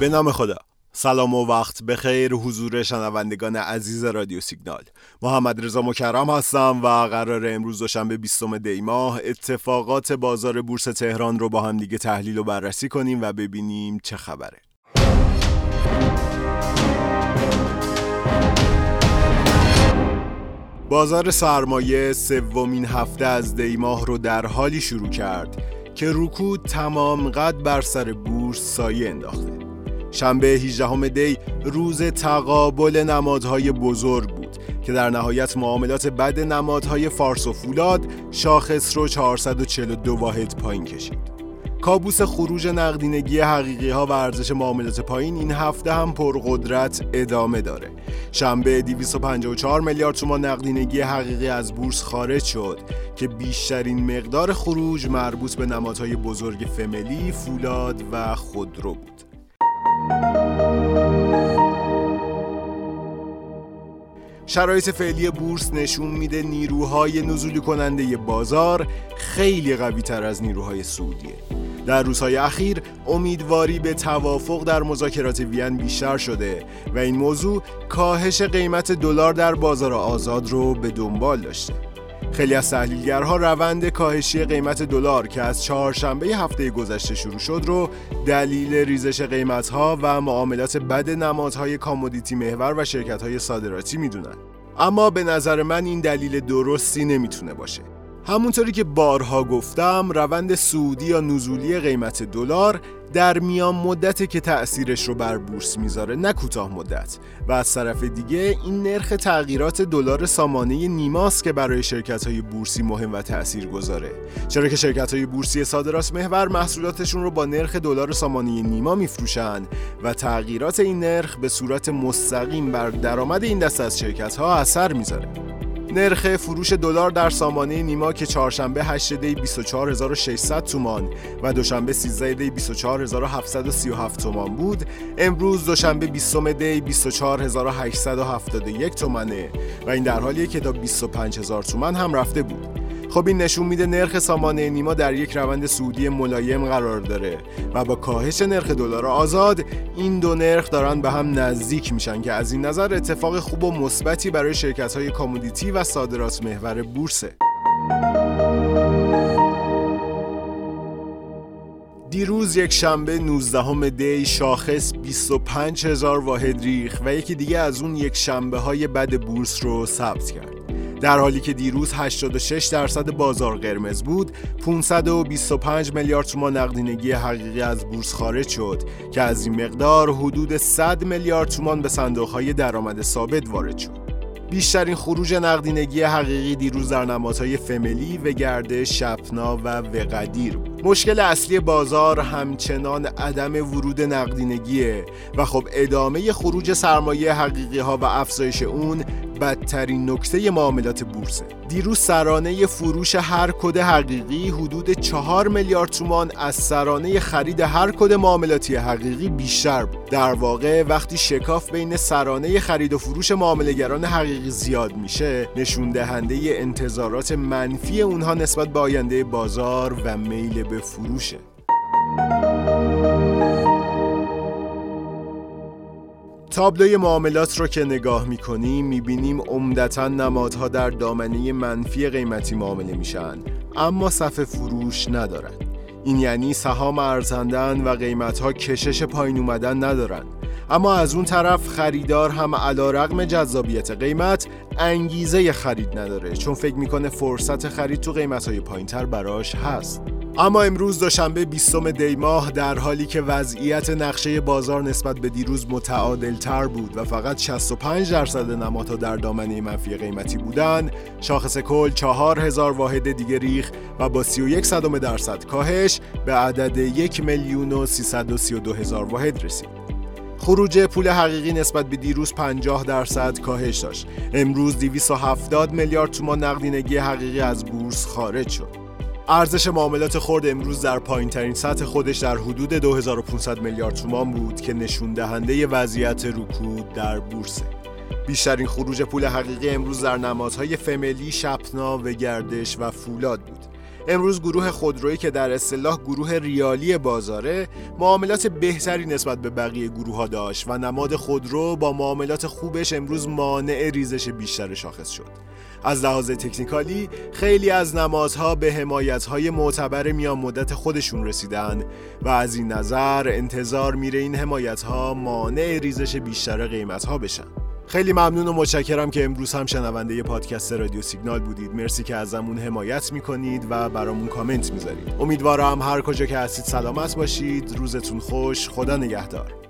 به نام خدا. سلام و وقت به خیر حضور شنوندگان عزیز رادیو سیگنال. محمد رضا مکرم هستم و قرار امروز دوشنبه 20 دی ماه اتفاقات بازار بورس تهران رو با هم دیگه تحلیل و بررسی کنیم و ببینیم چه خبره. بازار سرمایه سومین هفته از دی ماه رو در حالی شروع کرد که رکود تمام قد بر سر بورس سایه انداخته. شنبه 18 دی روز تقابل نمادهای بزرگ بود که در نهایت معاملات بد نمادهای فارس و فولاد شاخص رو 442 واحد پایین کشید. کابوس خروج نقدینگی حقیقی ها و ارزش معاملات پایین این هفته هم پرقدرت ادامه داره. شنبه 254 میلیارد تومان نقدینگی حقیقی از بورس خارج شد که بیشترین مقدار خروج مربوط به نمادهای بزرگ فملی، فولاد و خودرو بود. شرایط فعلی بورس نشون میده نیروهای نزولی کننده بازار خیلی قوی تر از نیروهای سعودیه. در روزهای اخیر امیدواری به توافق در مذاکرات وین بیشتر شده و این موضوع کاهش قیمت دلار در بازار آزاد رو به دنبال داشته. خیلی از تحلیلگرها روند کاهشی قیمت دلار که از چهارشنبه هفته گذشته شروع شد رو دلیل ریزش قیمتها و معاملات بد نمادهای کامودیتی محور و شرکتهای صادراتی می‌دونن. اما به نظر من این دلیل درستی نمی‌تونه باشه. همونطوری که بارها گفتم روند سعودی یا نزولی قیمت دلار در میان مدته که تأثیرش رو بر بورس می‌ذاره نه کوتاه مدت. و از طرف دیگه این نرخ تغییرات دلار سامانه نیماست که برای شرکت های بورسی مهم و تأثیر گذاره چرا که شرکت های بورسی صادرات محور محصولاتشون رو با نرخ دلار سامانه نیما میفروشن و تغییرات این نرخ به صورت مستقیم بر درآمد این دست از شرکت ها اثر می‌ذاره. نرخ فروش دلار در سامانه نیما که چهارشنبه 8 دی 24600 تومان و دوشنبه 13 دی 24737 تومان بود امروز دوشنبه 20 دی 24871 تومنه و این در حالیه که تا 25000 تومان هم رفته بود. خب این نشون میده نرخ سامانه نیما در یک روند سعودی ملایم قرار داره و با کاهش نرخ دلار آزاد این دو نرخ دارن به هم نزدیک میشن که از این نظر اتفاق خوب و مثبتی برای شرکت های کامودیتی و صادرات محور بورسه. دیروز یک شنبه 19 دی شاخص 25 هزار واحد ریخ و یکی دیگه از اون یک شنبه های بد بورس رو ثبت کرد. در حالی که دیروز 86 درصد بازار قرمز بود 525 میلیارد تومان نقدینگی حقیقی از بورس خارج شد که از این مقدار حدود 100 میلیارد تومان به صندوقهای درآمد ثابت وارد شد. بیشترین خروج نقدینگی حقیقی دیروز در نمادهای فملی و گرده شپنا و وقدیر بود. مشکل اصلی بازار همچنان عدم ورود نقدینگیه و خب ادامه خروج سرمایه حقیقی ها و افزایش اون بدترین نکته معاملات بورسه دیروز سرانه فروش هر کد حقیقی حدود 4 میلیارد تومان از سرانه خرید هر کد معاملاتی حقیقی بیشتر بود. در واقع وقتی شکاف بین سرانه خرید و فروش معاملهگران حقیقی زیاد میشه نشون دهنده انتظارات منفی اونها نسبت به آینده بازار و میل به فروشه. تابلوی معاملات رو که نگاه می‌کنیم می‌بینیم عمدتا نمادها در دامنه منفی قیمتی معامله میشن. اما صف فروش ندارن. این یعنی سهام ارزندن و قیمتها کشش پایین اومدن ندارن. اما از اون طرف خریدار هم علا رقم جذابیت قیمت انگیزه خرید نداره چون فکر می‌کنه فرصت خرید تو قیمت های پایین تر براش هست. اما امروز دوشنبه 20 دی ماه در حالی که وضعیت نقشه بازار نسبت به دیروز متعادل تر بود و فقط 65 درصد نمادها در دامنه منفی قیمتی بودند شاخص کل 4000 واحد دیگه ریخ و با 31 صدم درصد کاهش به عدد 1 میلیون و 332 هزار واحد رسید. خروج پول حقیقی نسبت به دیروز 50 درصد کاهش داشت. امروز 270 میلیارد تومان نقدینگی حقیقی از بورس خارج شد. ارزش معاملات خرد امروز در پایین ترین سطح خودش در حدود 2500 میلیارد تومان بود که نشون دهنده وضعیت رکود در بورس. بیشترین خروج پول حقیقی امروز در نمادهای فملی، شپنا و گردش و فولاد بود. امروز گروه خودرویی که در اصطلاح گروه ریالی بازاره معاملات بهتری نسبت به بقیه گروه ها داشت و نماد خودرو با معاملات خوبش امروز مانع ریزش بیشتر شاخص شد. از لحاظ تکنیکالی خیلی از نمازها به حمایتهای معتبر میان مدت خودشون رسیدن و از این نظر انتظار میره این حمایتها مانع ریزش بیشتر قیمتها بشن. خیلی ممنون و متشکرم که امروز هم شنونده پادکست رادیو سیگنال بودید. مرسی که ازمون حمایت می‌کنید و برامون کامنت می‌ذارید. امیدوارم هر کجا که هستید سلامت باشید. روزتون خوش. خدا نگهدار.